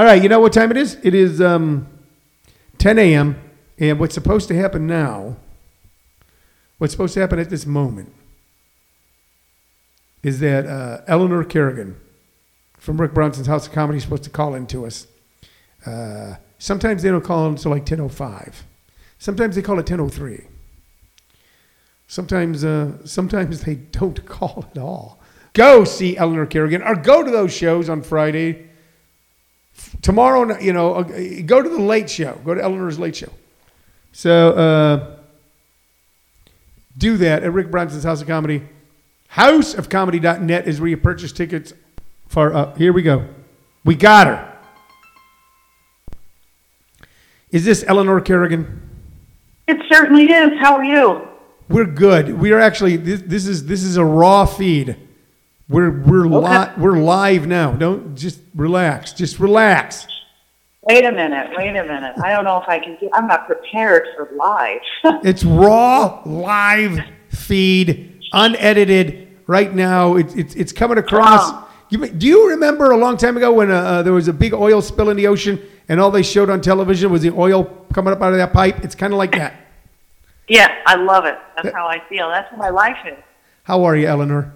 All right, you know what time it is? It is um, 10 a.m. And what's supposed to happen now, what's supposed to happen at this moment, is that uh, Eleanor Kerrigan from Rick Bronson's House of Comedy is supposed to call in to us. Uh, sometimes they don't call in until like 10.05. Sometimes they call at 10.03. Sometimes, uh, sometimes they don't call at all. Go see Eleanor Kerrigan or go to those shows on Friday. Tomorrow, n- you know, uh, go to the late show. Go to Eleanor's late show. So uh, do that at Rick Bronson's House of Comedy. Houseofcomedy.net is where you purchase tickets for. Uh, here we go. We got her. Is this Eleanor Kerrigan? It certainly is. How are you? We're good. We are actually this, this is this is a raw feed. We're we're li- we're live now. Don't just relax. Just relax. Wait a minute. Wait a minute. I don't know if I can do. I'm not prepared for live. It's raw live feed, unedited. Right now, it's it's, it's coming across. Wow. You, do you remember a long time ago when uh, uh, there was a big oil spill in the ocean and all they showed on television was the oil coming up out of that pipe? It's kind of like that. yeah, I love it. That's how I feel. That's what my life is. How are you, Eleanor?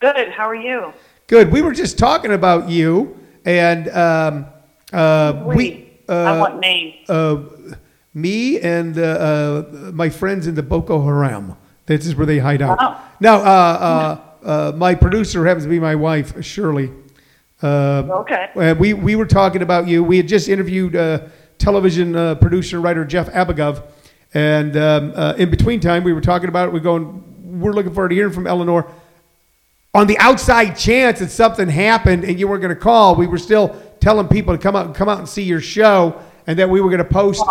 Good. How are you? Good. We were just talking about you and um, uh, we. Wait. I Uh, want names. uh, me and uh, uh, my friends in the Boko Haram. This is where they hide out. Wow. Now, uh, uh, uh, my producer happens to be my wife, Shirley. Uh, Okay. we, we were talking about you. We had just interviewed uh, television uh, producer and writer Jeff Abagov. And um, uh, in between time, we were talking about it. We're going, we're looking forward to hearing from Eleanor. On the outside chance that something happened and you weren't going to call, we were still telling people to come out and come out and see your show, and that we were going to post.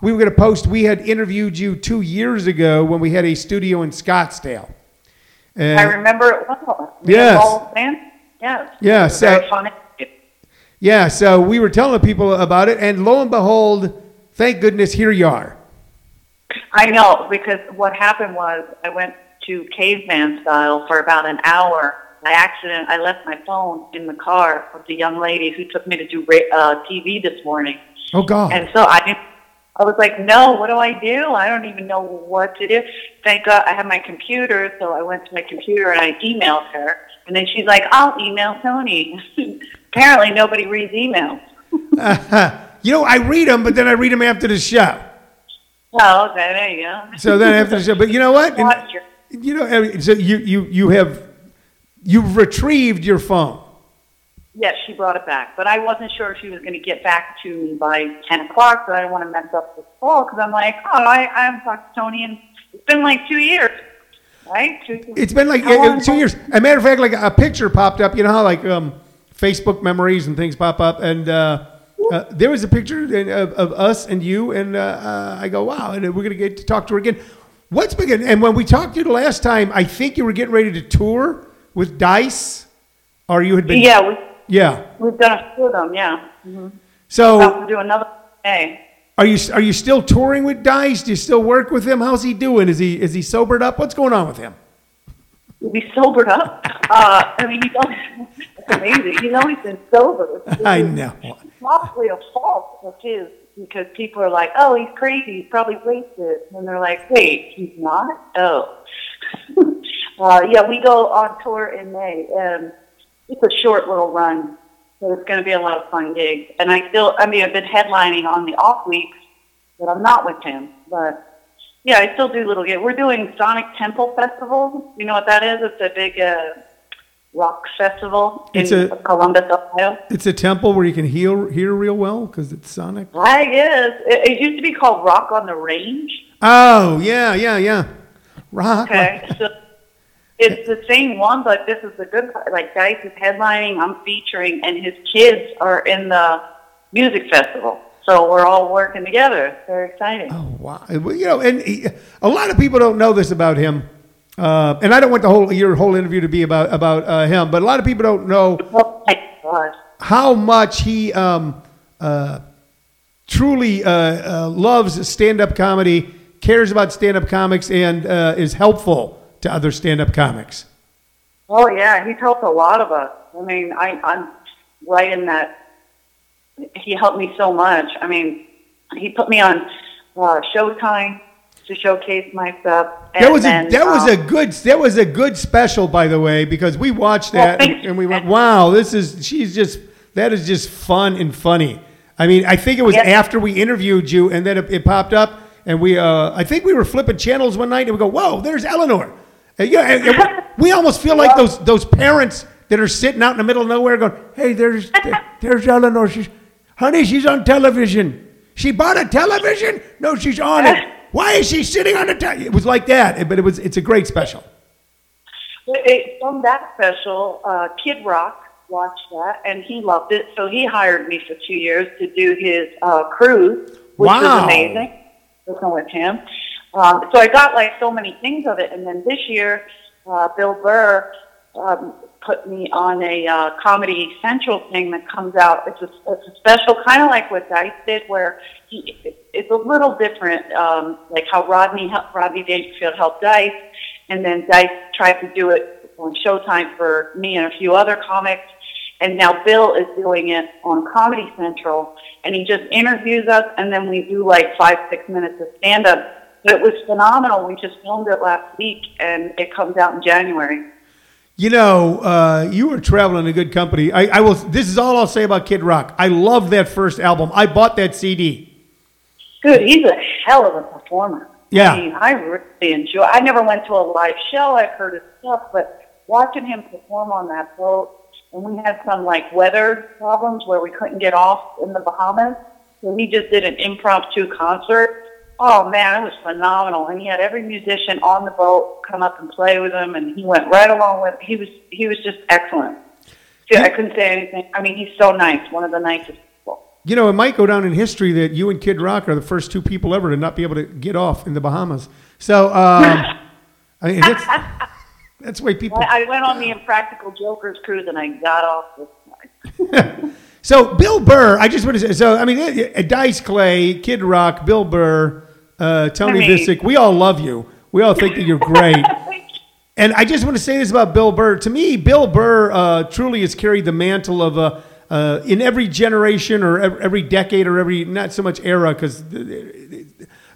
We were going to post. We had interviewed you two years ago when we had a studio in Scottsdale. And, I remember it well. Yes. Yes. Yeah, so- very funny. Yeah, so we were telling people about it, and lo and behold, thank goodness, here you are. I know because what happened was I went to caveman style for about an hour. By accident, I left my phone in the car with the young lady who took me to do uh, TV this morning. Oh God! And so I didn't, I was like, no, what do I do? I don't even know what to do. Thank God I have my computer, so I went to my computer and I emailed her. And then she's like, I'll email Tony. Apparently nobody reads emails. uh, you know, I read them, but then I read them after the show. Oh, okay, there you go. So then after the show, but you know what? And- Watch your- you know, I mean, so you you you have you've retrieved your phone. Yes, she brought it back, but I wasn't sure if she was going to get back to me by 10 o'clock, so I didn't want to mess up this call because I'm like, oh, I, I haven't talked to Tony it's been like two years, right? Two, It's been like uh, two years. As a matter of fact, like a picture popped up. You know how like um, Facebook memories and things pop up, and uh, uh, there was a picture of, of us and you, and uh, uh, I go, wow, and we're gonna get to talk to her again. What's been? And when we talked to you the last time, I think you were getting ready to tour with Dice, or you had been. Yeah, we, Yeah. we've done a few of them, yeah. Mm-hmm. So About to do another day. are you are you still touring with Dice? Do you still work with him? How's he doing? Is he is he sobered up? What's going on with him? We sobered up. Uh, I mean, he's always, it's amazing. He's always been sober. I know. It's probably a fault of his because people are like, oh, he's crazy. He's probably wasted. And they're like, wait, he's not? Oh. uh, yeah, we go on tour in May. And it's a short little run. So it's going to be a lot of fun gigs. And I still, I mean, I've been headlining on the off weeks that I'm not with him. But yeah, I still do little gigs. We're doing Sonic Temple Festival. You know what that is? It's a big uh, rock festival It's in a- Columbus, Ohio. It's a temple where you can hear hear real well because it's sonic. I guess. It, it used to be called Rock on the Range. Oh yeah, yeah, yeah. Rock. Okay. so it's the same one, but this is the good part. Like, Dice is headlining, I'm featuring, and his kids are in the music festival. So we're all working together. Very exciting. Oh wow. Well, You know, and he, a lot of people don't know this about him. Uh, and I don't want the whole your whole interview to be about about uh, him, but a lot of people don't know Oh how much he um, uh, truly uh, uh, loves stand-up comedy, cares about stand-up comics, and uh, is helpful to other stand-up comics. Oh yeah, he's helped a lot of us. I mean, I, I'm right in that he helped me so much. I mean, he put me on uh, Showtime to showcase my stuff. That was then, a that was a um, good that was a good special, by the way, because we watched that thank and, and we went, "Wow, this is she's just that is just fun and funny." I mean, I think it was Yes. after we interviewed you, and then it, it popped up, and we uh, I think we were flipping channels one night, and we go, "Whoa, there's Eleanor." And, yeah, and- and we almost feel like those those parents that are sitting out in the middle of nowhere, going, "Hey, there's there's Eleanor. She's honey, she's on television. She bought a television? No, she's on it. Why is she sitting on the television?" It was like that, but it was it's a great special. It, from that special, uh, Kid Rock watched that and he loved it. So he hired me for two years to do his uh, cruise, which Wow. was amazing. Working with him. Um, so I got like so many things of it. And then this year, uh, Bill Burr um, put me on a uh, Comedy Central thing that comes out. It's a, it's a special, kind of like what Dice did, where he, it's a little different, um, like how Rodney Rodney Dangerfield helped Dice, and then Dice tried to do it on Showtime for me and a few other comics. And now Bill is doing it on Comedy Central, and he just interviews us, and then we do like five, six minutes of stand up. But it was phenomenal. We just filmed it last week, and it comes out in January. You know, uh, you were traveling a good company. I, I will. This is all I'll say about Kid Rock. I love that first album. I bought that CD. Good. he's a hell of a performer. Yeah. I mean, I really enjoy. I never went to a live show. I've heard his stuff, but watching him perform on that boat, and we had some like weather problems where we couldn't get off in the Bahamas, so he just did an impromptu concert. Oh man, it was phenomenal, and he had every musician on the boat come up and play with him, and he went right along with. He was he was just excellent. Yeah, I couldn't say anything. I mean, he's so nice. One of the nicest people. You know, it might go down in history that you and Kid Rock are the first two people ever to not be able to get off in the Bahamas. So, um, I mean, that's that's the way people. I, I went on the Impractical Jokers cruise and I got off this time. So, Bill Burr, I just want to say. So, I mean, Dice Clay, Kid Rock, Bill Burr, uh, Tony Vicich, we all love you. We all think that you're great. And I just want to say this about Bill Burr. To me, Bill Burr uh, truly has carried the mantle of uh, uh, in every generation or every decade or every not so much era because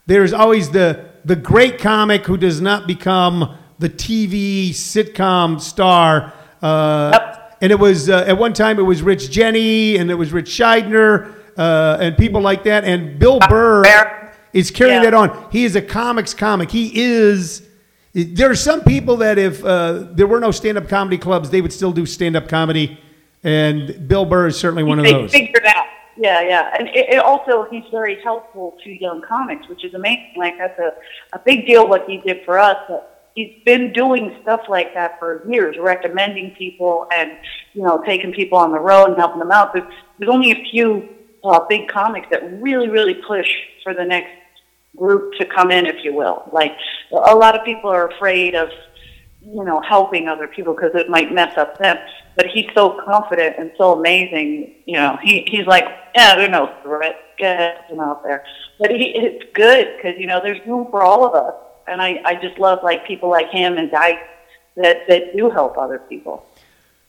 there's always the the great comic who does not become the TV sitcom star. Uh, Yep. And it was uh, at one time it was Rich Jeni and it was Ritch Shydner uh, and people like that. And Bill Burr. Is carrying Yeah. that on. He is a comics comic. He is. There are some people that if uh, there were no stand-up comedy clubs, they would still do stand-up comedy, and Bill Burr is certainly one of they those. figured out. Yeah, yeah. And it, it also, he's very helpful to young comics, which is amazing. Like, that's a, a big deal what he did for us. But he's been doing stuff like that for years, recommending people and, you know, taking people on the road and helping them out. There's, there's only a few uh, big comics that really, really push for the next group to come in, if you will. Like, a lot of people are afraid of, you know, helping other people because it might mess up them. But he's so confident and so amazing. You know, he he's like, yeah, there's no threat. Get him out there. But he, it's good because you know there's room for all of us, and I I just love like people like him and Dice that that do help other people.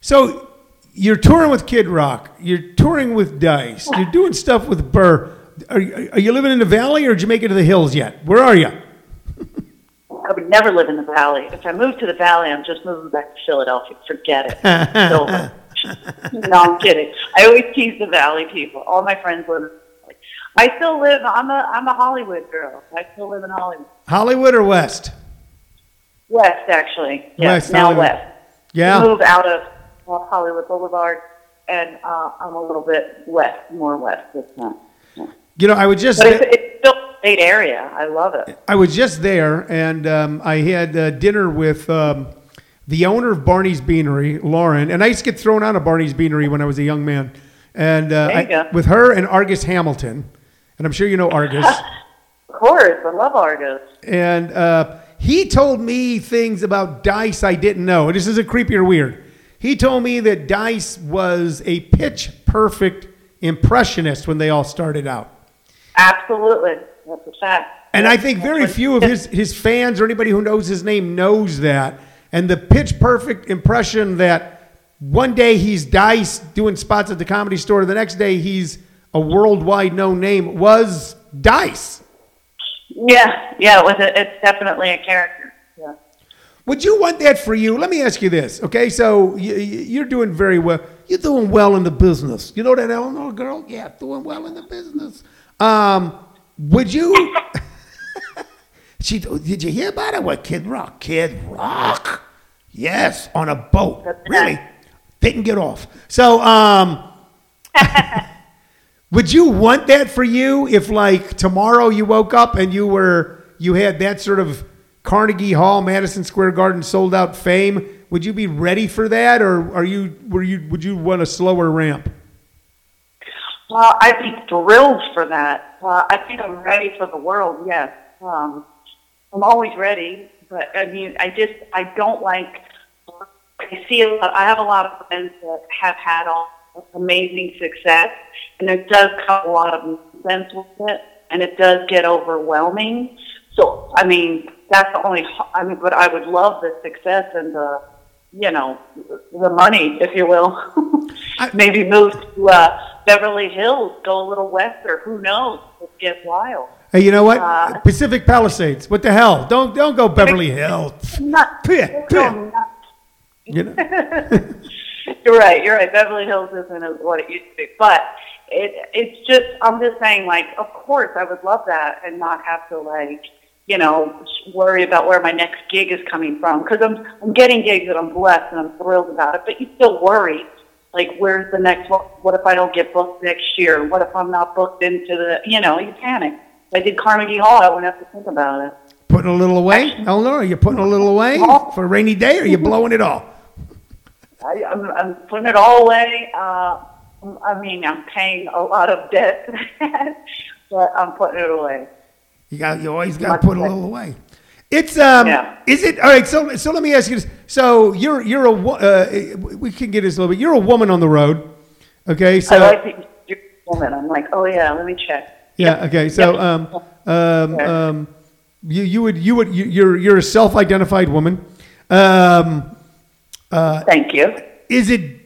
So you're touring with Kid Rock. You're touring with Dice. You're doing stuff with Burr. Are, you- are you living in the valley, or did you make it to the hills yet? Where are you? I would never live in the valley. If I move to the valley, I'm just moving back to Philadelphia. Forget it. It's over. no, I'm kidding. I always tease the valley people. All my friends live. in the valley. I still live. I'm a I'm a Hollywood girl. I still live in Hollywood. Hollywood or West? West, actually. Yeah, West, now Hollywood. west. Yeah. Moved out of Hollywood Boulevard, and uh, I'm a little bit west, more west this time. You know, I was just But it's, it's still a great area. I love it. I was just there, and um, I had uh, dinner with um, the owner of Barney's Beanery, Lauren, and I used to get thrown out of Barney's Beanery when I was a young man, and uh, you I- with her and Argus Hamilton, and I'm sure you know Argus. Of course, I love Argus. and uh, he told me things about Dice I didn't know. This isn't creepy or weird. He told me that Dice was a pitch perfect impressionist when they all started out. Absolutely, that's a fact. And I think very few of his, his fans or anybody who knows his name knows that. And the pitch perfect impression that one day he's Dice doing spots at the comedy store, the next day he's a worldwide known name was Dice. Yeah, yeah, it was a, it's definitely a character. Yeah. Would you want that for you? Let me ask you this. Okay, so you, you're doing very well. You're doing well in the business. You know that Eleanor girl? Yeah, doing well in the business. Um, would you? she did you hear about it? What Kid Rock? Kid Rock? Yes, on a boat. Really? Didn't get off. So, um, would you want that for you if, like, tomorrow you woke up and you were you had that sort of Carnegie Hall, Madison Square Garden sold out fame? Would you be ready for that, or are you were you would you want a slower ramp? Well, I'd be thrilled for that. Uh, I think I'm ready for the world. Yes, um, I'm always ready. But I mean, I just I don't like. I see a lot. I have a lot of friends that have had all amazing success, and it does come a lot of nonsense with it, and it does get overwhelming. So, I mean, that's the only. I mean, but I would love the success and the, you know, the money, if you will. Maybe move to uh, Beverly Hills, go a little west, or who knows? It get wild. Hey, you know what? Uh, Pacific Palisades. What the hell? Don't don't go Beverly Hills. Not. Pah, no, pah. not You know. You're right. You're right. Beverly Hills isn't what it used to be, but it it's just. I'm just saying, like, of course, I would love that and not have to like, you know, worry about where my next gig is coming from because I'm I'm getting gigs and I'm blessed and I'm thrilled about it. But you still worry, like, where's the next one? What if I don't get booked next year? What if I'm not booked into the? You know, you panic. If I did Carnegie Hall, I wouldn't have to think about it. Putting a little away, Eleanor? Are you putting a little away for a rainy day, or are you blowing it all? I, I'm, I'm putting it all away. Uh, I mean, I'm paying a lot of debt, but I'm putting it away. You got you always got to put a little away. It's um. Yeah. Is it all right? So so let me ask you this. So you're you're a uh, we can get this a little bit. You're a woman on the road. Okay. So I like the you're a woman. I'm like, oh yeah, let me check. yeah. Okay. So Yep. um um um you you would you would you, you're you're a self-identified woman. Um. Thank you. is it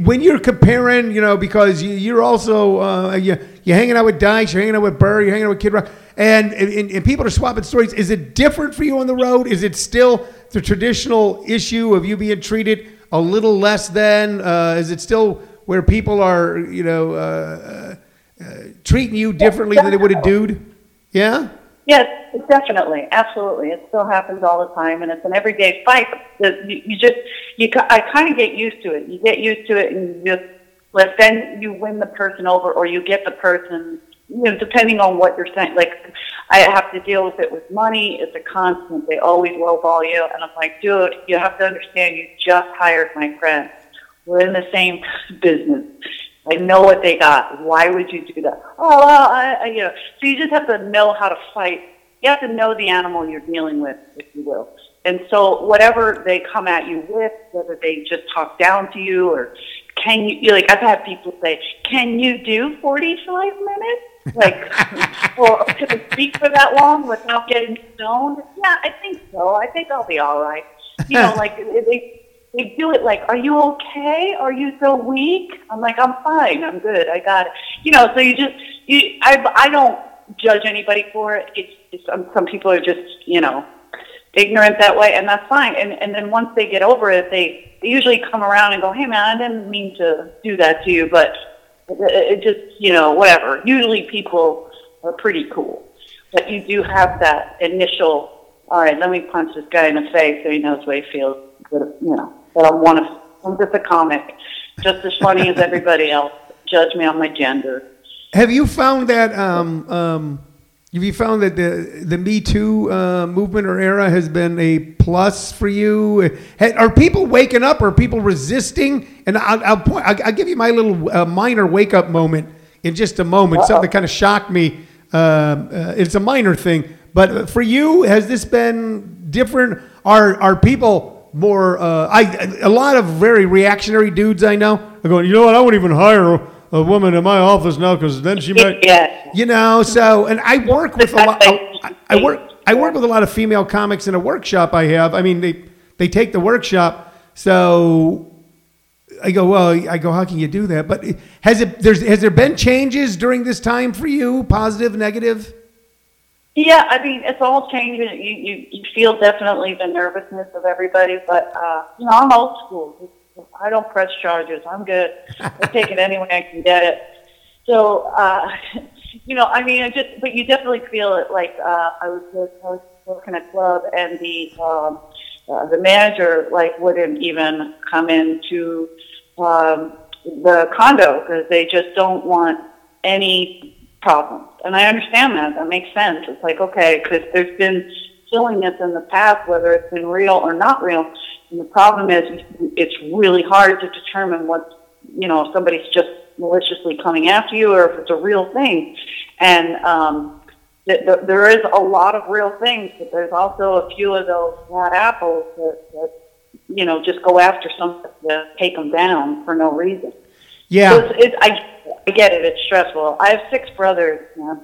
when you're comparing, you know, because you, you're also uh, you, you're hanging out with Dice, you're hanging out with Burr, you're hanging out with Kid Rock, and, and, and people are swapping stories. Is it different for you on the road? Is it still the traditional issue of you being treated a little less than? Uh, is it still where people are, you know, uh, uh, treating you differently than they would a dude? Yeah. Yes, definitely, absolutely. It still happens all the time, and it's an everyday fight. that You, you just, you, I kind of get used to it. You get used to it, and you just, like, then you win the person over, or you get the person, you know, depending on what you're saying. Like, I have to deal with it with money. It's a constant. They always lowball you, and I'm like, dude, you have to understand. You just hired my friend. We're in the same business. I know what they got. Why would you do that? Oh, well, I, I, you know. So you just have to know how to fight. You have to know the animal you're dealing with, if you will. And so whatever they come at you with, whether they just talk down to you or can you, like I've had people say, can you do 45 minutes? Like, or can I speak for that long without getting stoned? Yeah, I think so. I think I'll be all right. You know, like they, they do it like, "Are you okay? Are you so weak?" I'm like, "I'm fine. I'm good. I got it." You know, so you just you I I don't judge anybody for it. It's, it's some some people are just you know ignorant that way, and that's fine. And and then once they get over it, they, they usually come around and go, "Hey, man, I didn't mean to do that to you, but it, it just you know whatever." Usually, people are pretty cool, but you do have that initial. All right, let me punch this guy in the face so he knows what he feels. You know, that I want to. I'm just a comic, just as funny as everybody else. Judge me on my gender. Have you found that? Um, um, have you found that the the Me Too uh, movement or era has been a plus for you? Ha- Are people waking up? Are people resisting? And I'll, I'll, point, I'll, I'll give you my little uh, minor wake up moment in just a moment. Something that kind of shocked me. Um, uh, it's a minor thing, but for you, has this been different? Are are people more? Uh, I a lot of very reactionary dudes I know are going. You know what? I wouldn't even hire a woman in my office now because then she might. Yeah. You know, so and I work with a lot. I, I work. I work with a lot of female comics in a workshop I have. I mean, they they take the workshop. So I go, well, I go, how can you do that? But has it there's has there been changes during this time for you, positive, negative? Yeah, I mean, it's all changing. You, you, you feel definitely the nervousness of everybody, but, uh, you know, I'm old school. I don't press charges. I'm good. I take it any way I can get it. So, uh, you know, I mean, I just, but you definitely feel it. Like, uh, I was, I was working a club and the, um, uh, the manager, like, wouldn't even come into, um, the condo because they just don't want any problems. And I understand that. That makes sense. It's like, okay, because there's been silliness in the past, whether it's been real or not real. And the problem is it's really hard to determine what, you know, if somebody's just maliciously coming after you or if it's a real thing. And um, th- th- there is a lot of real things, but there's also a few of those bad apples that, that you know, just go after something to take them down for no reason. Yeah. So it's, it's, I, I get it. It's stressful. I have six brothers. Man.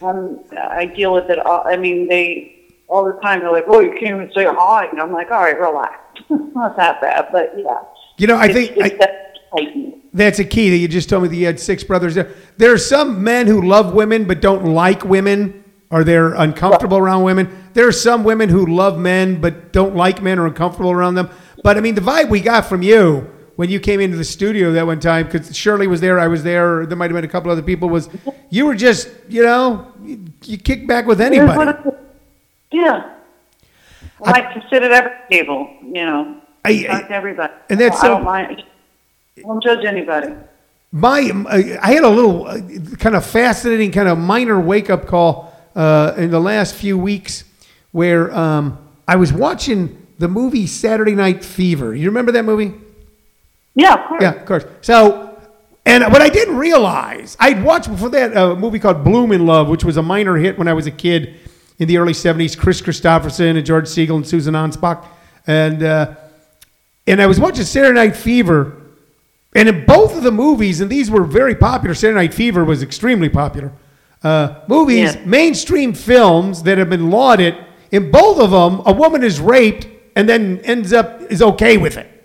Um, I deal with it. All, I mean, they all the time they're like, "Oh, you can't even say hi," and I'm like, "All right, relax. not that bad." But yeah, You know, I it's, think it's I, that that's a key that you just told me that you had six brothers. There, there are some men who love women but don't like women, or they're uncomfortable around women. There are some women who love men but don't like men or uncomfortable around them. But I mean, the vibe we got from you when you came into the studio that one time, because Shirley was there, I was there, there might have been a couple other people, was you were just, you know, you, you kick back with anybody. Yeah, I like to sit at every table. You know, I- talk I- to everybody. and that's I so- don't mind. I don't judge anybody. my I had a little uh, kind of fascinating, kind of minor wake up call uh, in the last few weeks where um, I was watching the movie Saturday Night Fever. You remember that movie? Yeah, of course. Yeah, of course. So, and what I didn't realize, I'd watched before that a movie called Blume in Love, which was a minor hit when I was a kid in the early 70s. Kris Kristofferson and George Segal and Susan Anspach. And, uh, and I was watching Saturday Night Fever. And in both of the movies, and these were very popular, Saturday Night Fever was extremely popular. Uh, movies, Yeah. mainstream films that have been lauded, in both of them, a woman is raped and then ends up, is okay with it.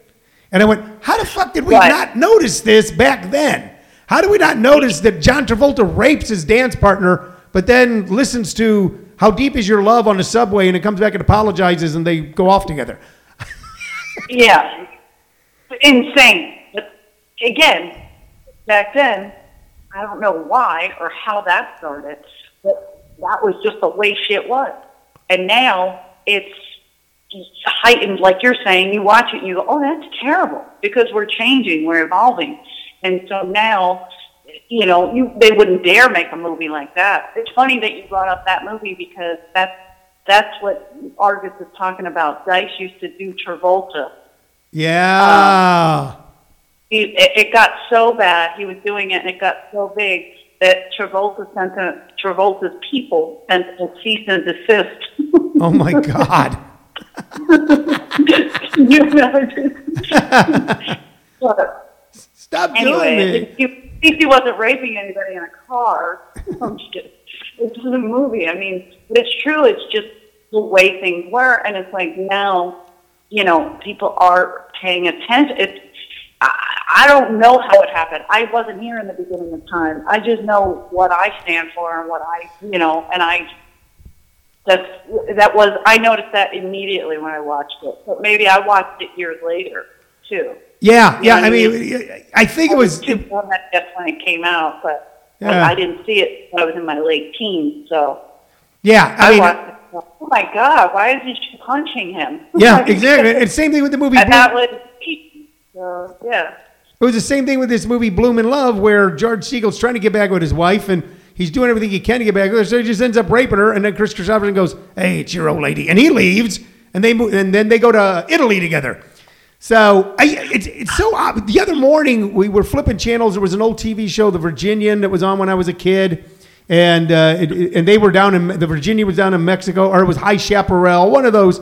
And I went, how the fuck did we Right. not notice this back then? How do we not notice that John Travolta rapes his dance partner, but then listens to How Deep Is Your Love on the subway and it comes back and apologizes and they go off together? Yeah, insane. But again, back then, I don't know why or how that started, but that was just the way shit was. And now it's heightened, like you're saying. You watch it and you go, "Oh, that's terrible," because we're changing, we're evolving, and so now. You know, you they wouldn't dare make a movie like that. It's funny that you brought up that movie because that's that's what Argus is talking about. Dice used to do Travolta Yeah. Uh, he, it, it got so bad. He was doing it, and it got so big that Travolta sent a, Travolta's people sent a cease and desist. oh my God. you know, just- but Stop doing anyway, it. least he, wasn't raping anybody in a car. I'm just. It's just a movie. I mean, but it's true. It's just the way things were, and it's like now, you know, people are paying attention. It's I don't know how it happened. I wasn't here in the beginning of time. I just know what I stand for and what I, you know, and I. That's that was I noticed that immediately when I watched it, but maybe I watched it years later too. Yeah, yeah. Yeah, I I mean, I think it was. I guess when it came out, but Yeah. I, I didn't see it when I was in my late teens. So Yeah, I, I mean, watched it. Oh my God! Why isn't she punching him? yeah, exactly. And same thing with the movie. And Blume- that was so yeah. It was the same thing with this movie Blume in Love, where George Segal's trying to get back with his wife, and he's doing everything he can to get back with her. So he just ends up raping her, and then Kris Kristofferson goes, "Hey, it's your old lady," and he leaves, and they move, and then they go to Italy together. So I, it's it's so odd. The other morning we were flipping channels. There was an old TV show, The Virginian, that was on when I was a kid, and uh, it, it- and they were down in the Virginia was down in Mexico, or it was High Chaparral, one of those,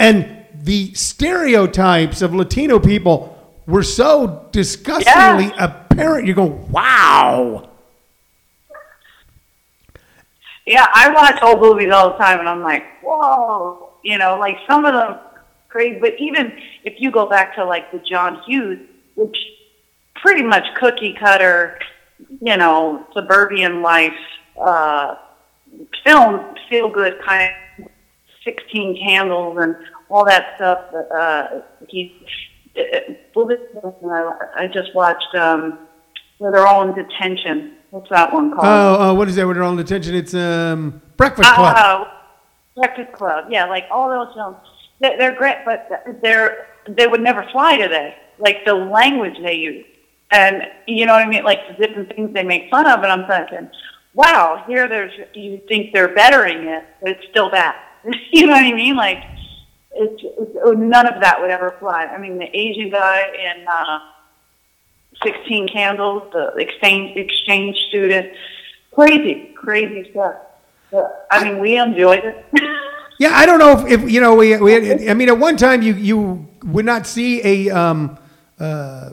and the stereotypes of Latino people were so disgustingly apparent. You go, wow. Yeah, I watch old movies all the time, and I'm like, whoa, you know, like some of them crazy. But even if you go back to like the John Hughes, which pretty much cookie cutter, you know, suburban life, uh, film, feel good kind of 16 candles and all that stuff. Uh, he, uh, I just watched, um, where they're all in detention. What's that one called? Oh, uh, what is that? They're all in detention? It's um, Breakfast Club. Uh, Breakfast Club. Yeah, like all those films. They're, they're great, but they're they would never fly today. Like the language they use, and you know what I mean. Like the different things they make fun of, and I'm thinking, wow, here there's you think they're bettering it, but it's still bad. you know what I mean? Like it's, it's oh, none of that would ever fly. I mean, the Asian guy in uh, Sixteen Candles, the exchange exchange student, crazy, crazy stuff. But, I mean, we enjoyed it. Yeah, I don't know if, if you know we, we I mean at one time you you would not see a um, uh,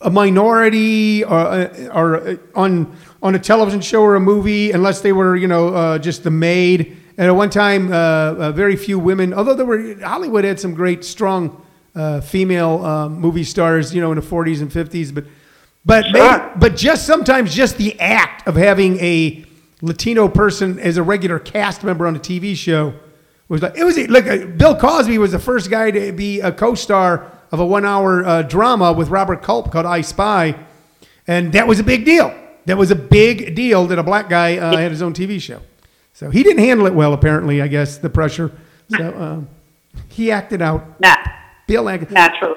a minority or uh, or on on a television show or a movie unless they were you know uh, just the maid. And at one time, uh, uh, very few women. Although there were Hollywood had some great strong uh, female um, movie stars, you know, in the 40s and 50s. But but Sure. maybe, but just sometimes just the act of having a Latino person as a regular cast member on a TV show was like it was look uh, Bill Cosby was the first guy to be a co-star of a one-hour uh, drama with Robert Culp called I Spy, and that was a big deal. That was a big deal that a black guy uh, had his own TV show. So he didn't handle it well, apparently. I guess the pressure. So um, he acted out. Nat- Bill acted. natural.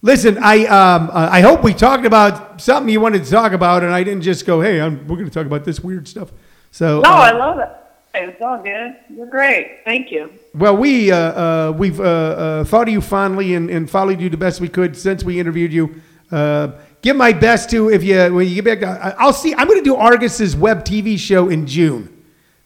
Listen, I um, uh, I hope we talked about something you wanted to talk about, and I didn't just go, "Hey, I'm, we're going to talk about this weird stuff." So No, uh, I love it. It's all good. You're great. Thank you. Well, we uh, uh, we've uh, uh, thought of you fondly and, and followed you the best we could since we interviewed you. Uh, give my best to if you when you get back. I- I'll see. I'm going to do Argus's web TV show in June.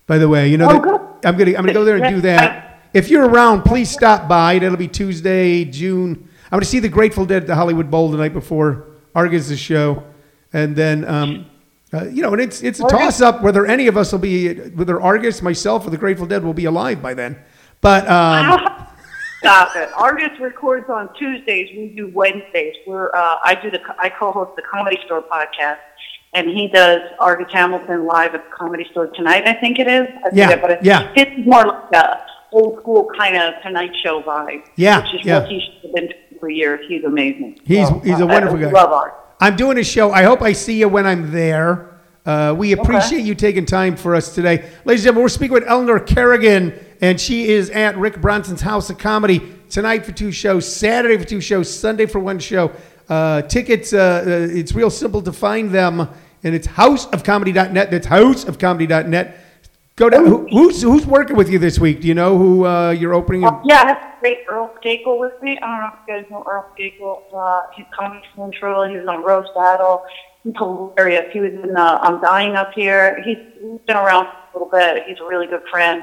By the way, you know Oh, that- good. I'm going to I'm going to go there and do that. If you're around, please stop by. That'll be Tuesday, June. I'm going to see the Grateful Dead at the Hollywood Bowl the night before Argus's show, and then. Um, uh, you know, and it's it's a toss up whether any of us will be whether Argus, myself, or the Grateful Dead will be alive by then. But um, Stop it. Argus records on Tuesdays. We do Wednesdays. We're uh, I do the I co-host the Comedy Store podcast, and he does Argus Hamilton live at the Comedy Store tonight. I think it is. I Yeah, forget, but it's, yeah. it's more like a old school kind of Tonight Show vibe. Yeah, which is yeah. what he should have been for years. He's amazing. He's- So, he's a wonderful I guy. Love art. I'm doing a show. I hope I see you when I'm there. Uh, we appreciate you taking time for us today. Ladies and gentlemen, we're speaking with Eleanor Kerrigan, and she is at Rick Bronson's House of Comedy tonight for two shows, Saturday for two shows, Sunday for one show. Uh, tickets, uh, uh, it's real simple to find them, and it's houseofcomedy.net. That's houseofcomedy.net. Go down. Who, who's, who's working with you this week? Do you know who uh, you're opening? Uh, yeah, I have great Earl Skakel with me. I don't know if you guys know Earl Skakel. Uh, he's coming Central. He was on Roast Battle. He's hilarious. He was in uh, I'm Dying Up Here. He's, he's been around a little bit. He's a really good friend.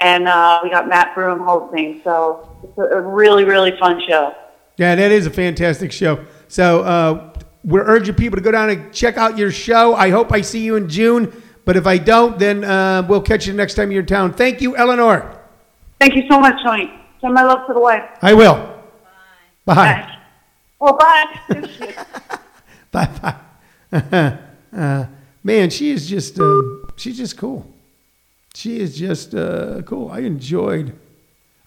And uh, we got Matt Broom hosting. So it's a, a really, really fun show. Yeah, that is a fantastic show. So uh, we're urging people to go down and check out your show. I hope I see you in June. But if I don't, then uh, we'll catch you next time you're in town. Thank you, Eleanor. Thank you so much, Tony. Send my love to the wife. I will. Bye. Bye. Oh, bye. Bye. Bye. uh, man, she is just uh, she's just cool. She is just uh, cool. I enjoyed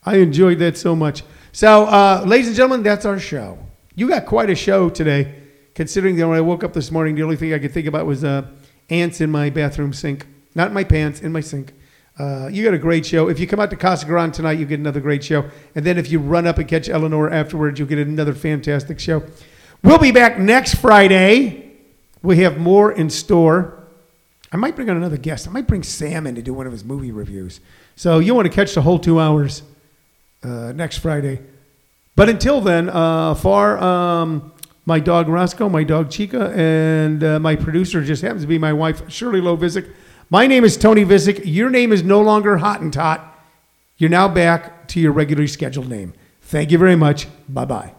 I enjoyed that so much. So, uh, ladies and gentlemen, that's our show. You got quite a show today, considering that when I woke up this morning, the only thing I could think about was uh, ants in my bathroom sink. Not in my pants, in my sink. Uh, you got a great show. If you come out to Casa Grande tonight, you get another great show. And then if you run up and catch Eleanor afterwards, you'll get another fantastic show. We'll be back next Friday. We have more in store. I might bring on another guest. I might bring Sam in to do one of his movie reviews. So you want to catch the whole two hours uh, next Friday. But until then, uh, for um, my dog Roscoe, my dog Chica, and uh, my producer just happens to be my wife, Shirley Lovisic. My name is Tony Vicich. Your name is no longer Hottentot. You're now back to your regularly scheduled name. Thank you very much. Bye bye.